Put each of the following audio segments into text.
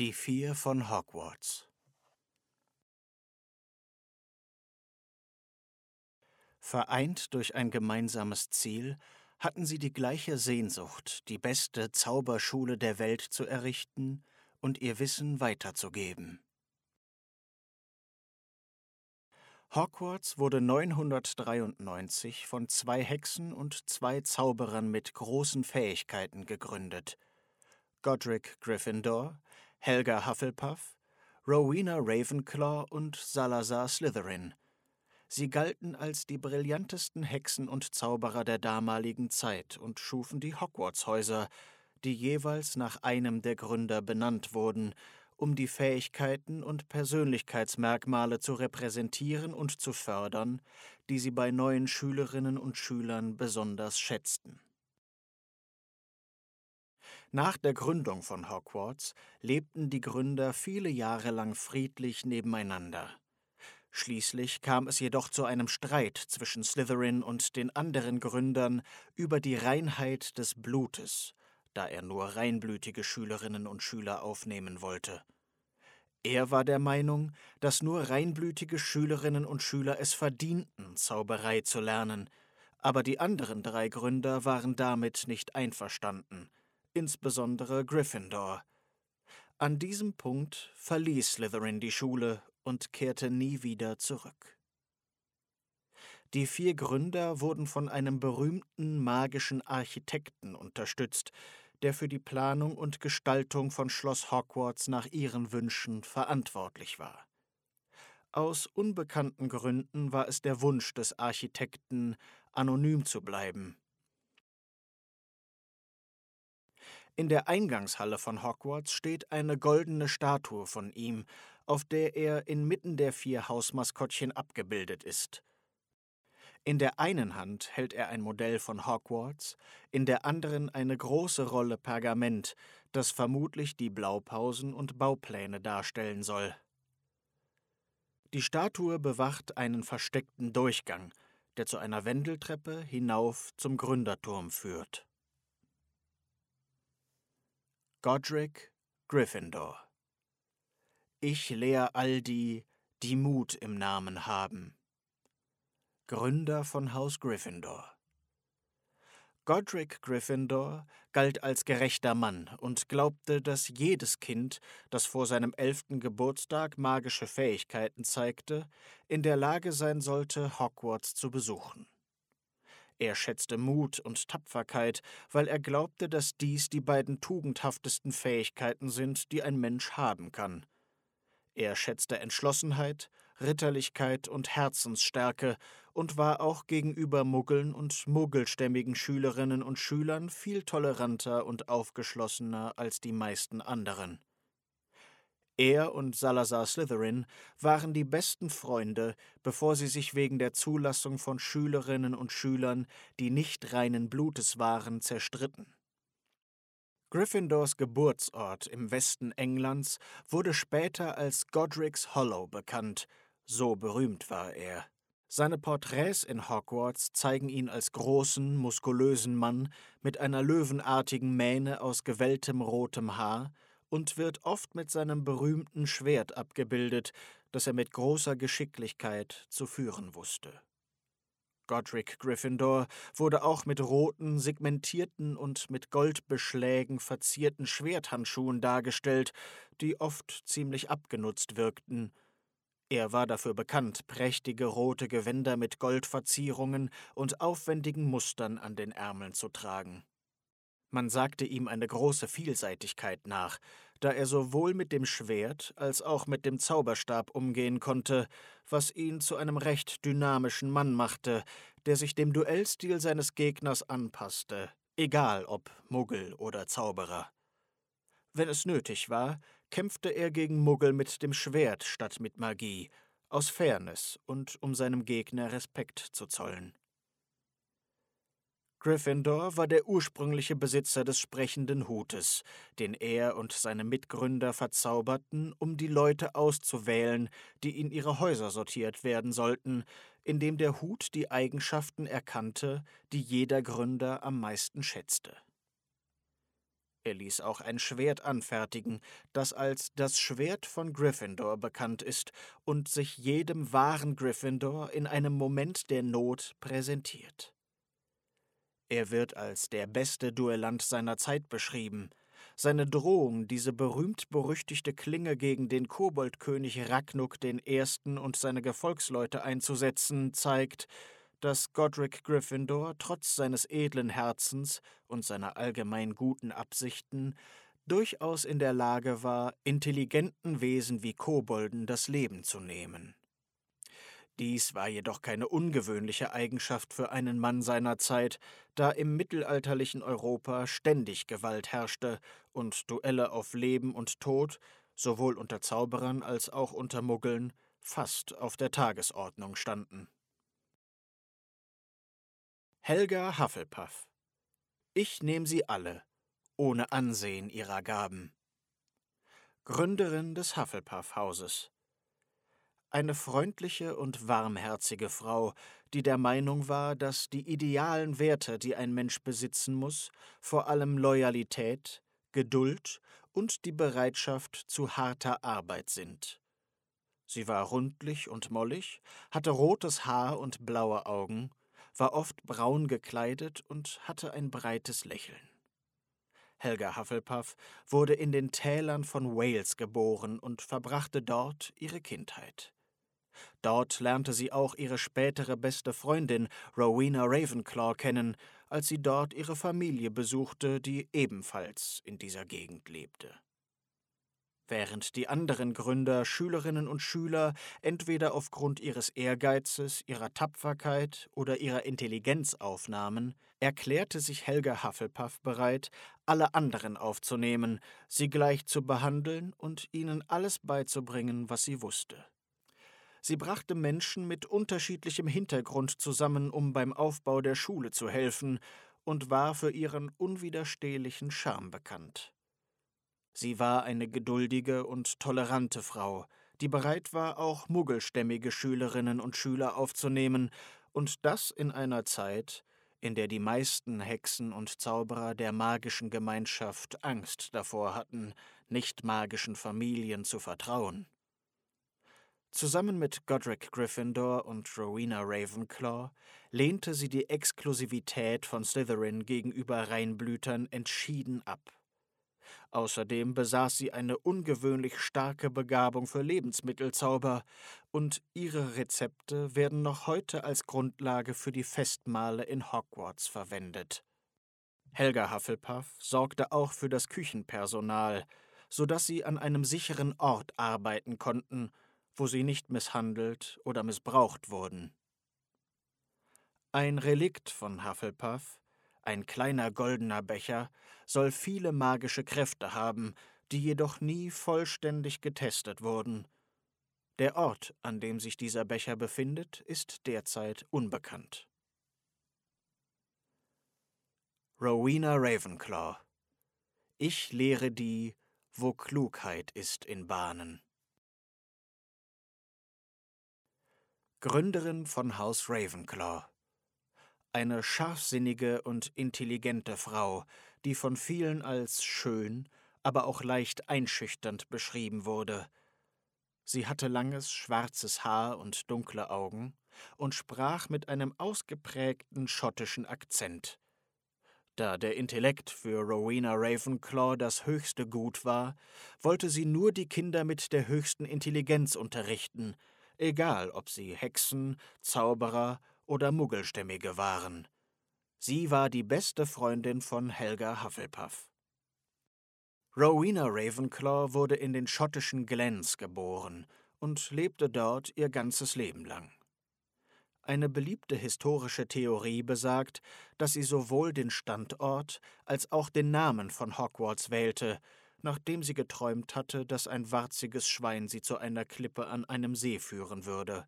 Die vier von Hogwarts Vereint durch ein gemeinsames Ziel hatten sie die gleiche Sehnsucht, die beste Zauberschule der Welt zu errichten und ihr Wissen weiterzugeben. Hogwarts wurde 993 von zwei Hexen und zwei Zauberern mit großen Fähigkeiten gegründet. Godric Gryffindor, Helga Hufflepuff, Rowena Ravenclaw und Salazar Slytherin. Sie galten als die brillantesten Hexen und Zauberer der damaligen Zeit und schufen die Hogwarts-Häuser, die jeweils nach einem der Gründer benannt wurden, um die Fähigkeiten und Persönlichkeitsmerkmale zu repräsentieren und zu fördern, die sie bei neuen Schülerinnen und Schülern besonders schätzten. Nach der Gründung von Hogwarts lebten die Gründer viele Jahre lang friedlich nebeneinander. Schließlich kam es jedoch zu einem Streit zwischen Slytherin und den anderen Gründern über die Reinheit des Blutes, da er nur reinblütige Schülerinnen und Schüler aufnehmen wollte. Er war der Meinung, dass nur reinblütige Schülerinnen und Schüler es verdienten, Zauberei zu lernen, aber die anderen drei Gründer waren damit nicht einverstanden insbesondere Gryffindor. An diesem Punkt verließ Slytherin die Schule und kehrte nie wieder zurück. Die vier Gründer wurden von einem berühmten magischen Architekten unterstützt, der für die Planung und Gestaltung von Schloss Hogwarts nach ihren Wünschen verantwortlich war. Aus unbekannten Gründen war es der Wunsch des Architekten, anonym zu bleiben, In der Eingangshalle von Hogwarts steht eine goldene Statue von ihm, auf der er inmitten der vier Hausmaskottchen abgebildet ist. In der einen Hand hält er ein Modell von Hogwarts, in der anderen eine große Rolle Pergament, das vermutlich die Blaupausen und Baupläne darstellen soll. Die Statue bewacht einen versteckten Durchgang, der zu einer Wendeltreppe hinauf zum Gründerturm führt. Godric Gryffindor. Ich lehr all die, die Mut im Namen haben. Gründer von Haus Gryffindor. Godric Gryffindor galt als gerechter Mann und glaubte, dass jedes Kind, das vor seinem elften Geburtstag magische Fähigkeiten zeigte, in der Lage sein sollte, Hogwarts zu besuchen. Er schätzte Mut und Tapferkeit, weil er glaubte, dass dies die beiden tugendhaftesten Fähigkeiten sind, die ein Mensch haben kann. Er schätzte Entschlossenheit, Ritterlichkeit und Herzensstärke und war auch gegenüber Muggeln und muggelstämmigen Schülerinnen und Schülern viel toleranter und aufgeschlossener als die meisten anderen. Er und Salazar Slytherin waren die besten Freunde, bevor sie sich wegen der Zulassung von Schülerinnen und Schülern, die nicht reinen Blutes waren, zerstritten. Gryffindors Geburtsort im Westen Englands wurde später als Godric's Hollow bekannt, so berühmt war er. Seine Porträts in Hogwarts zeigen ihn als großen, muskulösen Mann mit einer löwenartigen Mähne aus gewelltem rotem Haar, und wird oft mit seinem berühmten Schwert abgebildet, das er mit großer Geschicklichkeit zu führen wusste. Godric Gryffindor wurde auch mit roten, segmentierten und mit Goldbeschlägen verzierten Schwerthandschuhen dargestellt, die oft ziemlich abgenutzt wirkten. Er war dafür bekannt, prächtige rote Gewänder mit Goldverzierungen und aufwendigen Mustern an den Ärmeln zu tragen. Man sagte ihm eine große Vielseitigkeit nach, da er sowohl mit dem Schwert als auch mit dem Zauberstab umgehen konnte, was ihn zu einem recht dynamischen Mann machte, der sich dem Duellstil seines Gegners anpasste, egal ob Muggel oder Zauberer. Wenn es nötig war, kämpfte er gegen Muggel mit dem Schwert statt mit Magie, aus Fairness und um seinem Gegner Respekt zu zollen. Gryffindor war der ursprüngliche Besitzer des sprechenden Hutes, den er und seine Mitgründer verzauberten, um die Leute auszuwählen, die in ihre Häuser sortiert werden sollten, indem der Hut die Eigenschaften erkannte, die jeder Gründer am meisten schätzte. Er ließ auch ein Schwert anfertigen, das als das Schwert von Gryffindor bekannt ist und sich jedem wahren Gryffindor in einem Moment der Not präsentiert. Er wird als der beste Duellant seiner Zeit beschrieben. Seine Drohung, diese berühmt-berüchtigte Klinge gegen den Koboldkönig Ragnuk I. und seine Gefolgsleute einzusetzen, zeigt, dass Godric Gryffindor trotz seines edlen Herzens und seiner allgemein guten Absichten durchaus in der Lage war, intelligenten Wesen wie Kobolden das Leben zu nehmen. Dies war jedoch keine ungewöhnliche Eigenschaft für einen Mann seiner Zeit, da im mittelalterlichen Europa ständig Gewalt herrschte und Duelle auf Leben und Tod, sowohl unter Zauberern als auch unter Muggeln, fast auf der Tagesordnung standen. Helga Hufflepuff Ich nehme sie alle, ohne Ansehen ihrer Gaben. Gründerin des Hufflepuff-Hauses. Eine freundliche und warmherzige Frau, die der Meinung war, dass die idealen Werte, die ein Mensch besitzen muss, vor allem Loyalität, Geduld und die Bereitschaft zu harter Arbeit sind. Sie war rundlich und mollig, hatte rotes Haar und blaue Augen war oft braun gekleidet und hatte ein breites Lächeln. Helga Hufflepuff wurde in den Tälern von Wales geboren und verbrachte dort ihre Kindheit. Dort lernte sie auch ihre spätere beste Freundin Rowena Ravenclaw kennen, als sie dort ihre Familie besuchte, die ebenfalls in dieser Gegend lebte. Während die anderen Gründer Schülerinnen und Schüler entweder aufgrund ihres Ehrgeizes, ihrer Tapferkeit oder ihrer Intelligenz aufnahmen, erklärte sich Helga Hufflepuff bereit, alle anderen aufzunehmen, sie gleich zu behandeln und ihnen alles beizubringen, was sie wusste. Sie brachte Menschen mit unterschiedlichem Hintergrund zusammen, um beim Aufbau der Schule zu helfen, und war für ihren unwiderstehlichen Charme bekannt. Sie war eine geduldige und tolerante Frau, die bereit war, auch muggelstämmige Schülerinnen und Schüler aufzunehmen, und das in einer Zeit, in der die meisten Hexen und Zauberer der magischen Gemeinschaft Angst davor hatten, nicht magischen Familien zu vertrauen. Zusammen mit Godric Gryffindor und Rowena Ravenclaw lehnte sie die Exklusivität von Slytherin gegenüber Reinblütern entschieden ab. Außerdem besaß sie eine ungewöhnlich starke Begabung für Lebensmittelzauber, und ihre Rezepte werden noch heute als Grundlage für die Festmahle in Hogwarts verwendet. Helga Hufflepuff sorgte auch für das Küchenpersonal, so dass sie an einem sicheren Ort arbeiten konnten, wo sie nicht misshandelt oder missbraucht wurden. Ein Relikt von Hufflepuff ein kleiner goldener Becher soll viele magische Kräfte haben, die jedoch nie vollständig getestet wurden. Der Ort, an dem sich dieser Becher befindet, ist derzeit unbekannt. Rowena Ravenclaw Ich lehre die, wo Klugheit ist in Bahnen. Gründerin von Haus Ravenclaw eine scharfsinnige und intelligente Frau, die von vielen als schön, aber auch leicht einschüchternd beschrieben wurde. Sie hatte langes, schwarzes Haar und dunkle Augen und sprach mit einem ausgeprägten schottischen Akzent. Da der Intellekt für Rowena Ravenclaw das höchste Gut war, wollte sie nur die Kinder mit der höchsten Intelligenz unterrichten, egal ob sie Hexen, Zauberer oder Muggelstämmige waren. Sie war die beste Freundin von Helga Hufflepuff. Rowena Ravenclaw wurde in den schottischen Glens geboren und lebte dort ihr ganzes Leben lang. Eine beliebte historische Theorie besagt, dass sie sowohl den Standort als auch den Namen von Hogwarts wählte, nachdem sie geträumt hatte, dass ein warziges Schwein sie zu einer Klippe an einem See führen würde.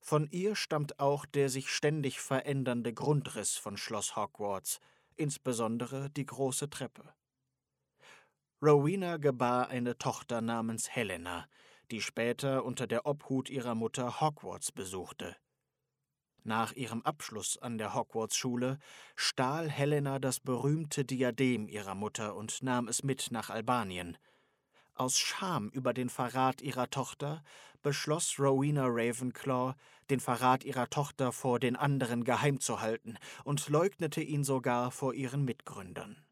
Von ihr stammt auch der sich ständig verändernde Grundriss von Schloss Hogwarts, insbesondere die große Treppe. Rowena gebar eine Tochter namens Helena, die später unter der Obhut ihrer Mutter Hogwarts besuchte. Nach ihrem Abschluss an der Hogwarts-Schule stahl Helena das berühmte Diadem ihrer Mutter und nahm es mit nach Albanien. Aus Scham über den Verrat ihrer Tochter beschloss Rowena Ravenclaw, den Verrat ihrer Tochter vor den anderen geheim zu halten und leugnete ihn sogar vor ihren Mitgründern.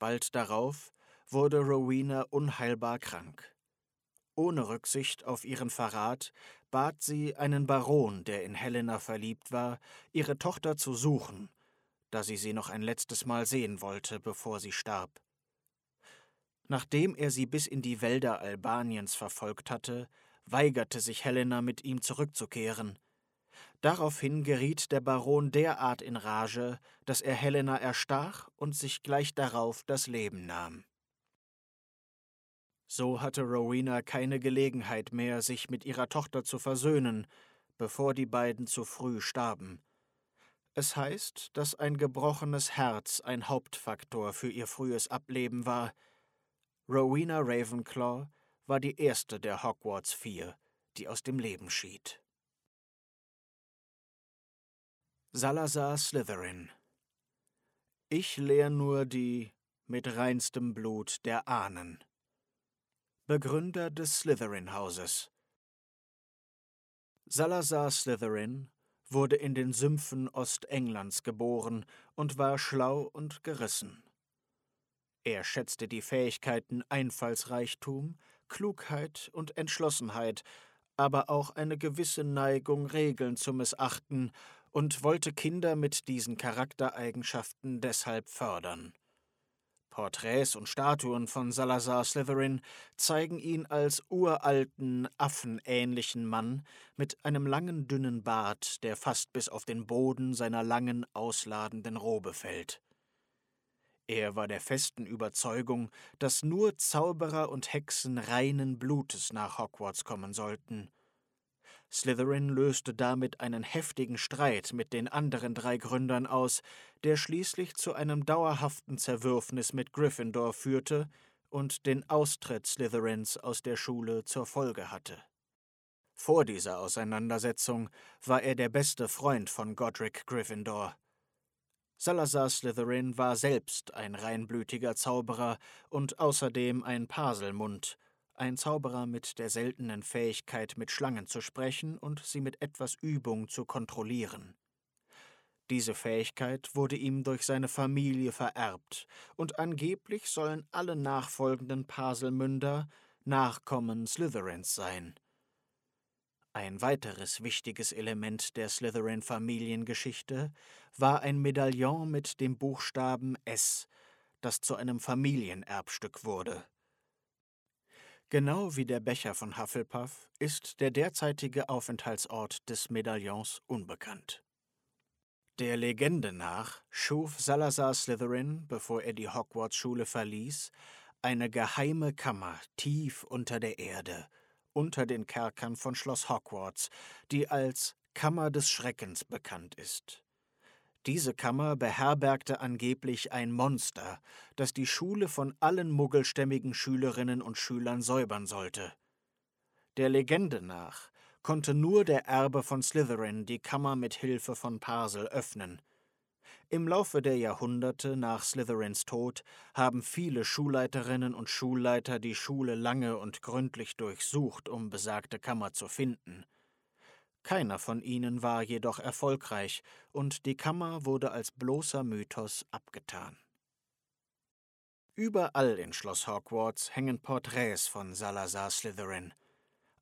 Bald darauf wurde Rowena unheilbar krank. Ohne Rücksicht auf ihren Verrat bat sie einen Baron, der in Helena verliebt war, ihre Tochter zu suchen, da sie sie noch ein letztes Mal sehen wollte, bevor sie starb. Nachdem er sie bis in die Wälder Albaniens verfolgt hatte, weigerte sich Helena mit ihm zurückzukehren. Daraufhin geriet der Baron derart in Rage, dass er Helena erstach und sich gleich darauf das Leben nahm. So hatte Rowena keine Gelegenheit mehr, sich mit ihrer Tochter zu versöhnen, bevor die beiden zu früh starben. Es heißt, dass ein gebrochenes Herz ein Hauptfaktor für ihr frühes Ableben war. Rowena Ravenclaw war die erste der Hogwarts Vier, die aus dem Leben schied. Salazar Slytherin Ich lehr nur die mit reinstem Blut der Ahnen. Begründer des Slytherin-Hauses. Salazar Slytherin wurde in den Sümpfen Ostenglands geboren und war schlau und gerissen. Er schätzte die Fähigkeiten Einfallsreichtum, Klugheit und Entschlossenheit, aber auch eine gewisse Neigung, Regeln zu missachten, und wollte Kinder mit diesen Charaktereigenschaften deshalb fördern. Porträts und Statuen von Salazar Slytherin zeigen ihn als uralten, affenähnlichen Mann mit einem langen, dünnen Bart, der fast bis auf den Boden seiner langen, ausladenden Robe fällt. Er war der festen Überzeugung, dass nur Zauberer und Hexen reinen Blutes nach Hogwarts kommen sollten. Slytherin löste damit einen heftigen Streit mit den anderen drei Gründern aus, der schließlich zu einem dauerhaften Zerwürfnis mit Gryffindor führte und den Austritt Slytherins aus der Schule zur Folge hatte. Vor dieser Auseinandersetzung war er der beste Freund von Godric Gryffindor. Salazar Slytherin war selbst ein reinblütiger Zauberer und außerdem ein Paselmund, ein Zauberer mit der seltenen Fähigkeit, mit Schlangen zu sprechen und sie mit etwas Übung zu kontrollieren. Diese Fähigkeit wurde ihm durch seine Familie vererbt, und angeblich sollen alle nachfolgenden Paselmünder Nachkommen Slytherins sein. Ein weiteres wichtiges Element der Slytherin-Familiengeschichte war ein Medaillon mit dem Buchstaben S, das zu einem Familienerbstück wurde. Genau wie der Becher von Hufflepuff ist der derzeitige Aufenthaltsort des Medaillons unbekannt. Der Legende nach schuf Salazar Slytherin, bevor er die Hogwarts-Schule verließ, eine geheime Kammer tief unter der Erde, unter den Kerkern von Schloss Hogwarts, die als Kammer des Schreckens bekannt ist. Diese Kammer beherbergte angeblich ein Monster, das die Schule von allen muggelstämmigen Schülerinnen und Schülern säubern sollte. Der Legende nach konnte nur der Erbe von Slytherin die Kammer mit Hilfe von Parsel öffnen. Im Laufe der Jahrhunderte nach Slytherins Tod haben viele Schulleiterinnen und Schulleiter die Schule lange und gründlich durchsucht, um besagte Kammer zu finden. Keiner von ihnen war jedoch erfolgreich, und die Kammer wurde als bloßer Mythos abgetan. Überall in Schloss Hogwarts hängen Porträts von Salazar Slytherin.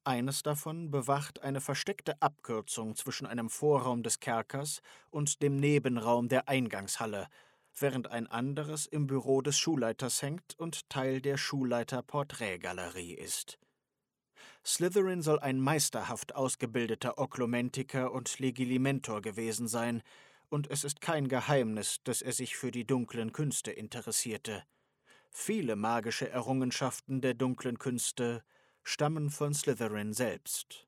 Eines davon bewacht eine versteckte Abkürzung zwischen einem Vorraum des Kerkers und dem Nebenraum der Eingangshalle, während ein anderes im Büro des Schulleiters hängt und Teil der Schulleiter-Porträtgalerie ist. Slytherin soll ein meisterhaft ausgebildeter Oklumentiker und Legilimentor gewesen sein, und es ist kein Geheimnis, dass er sich für die dunklen Künste interessierte. Viele magische Errungenschaften der dunklen Künste stammen von Slytherin selbst.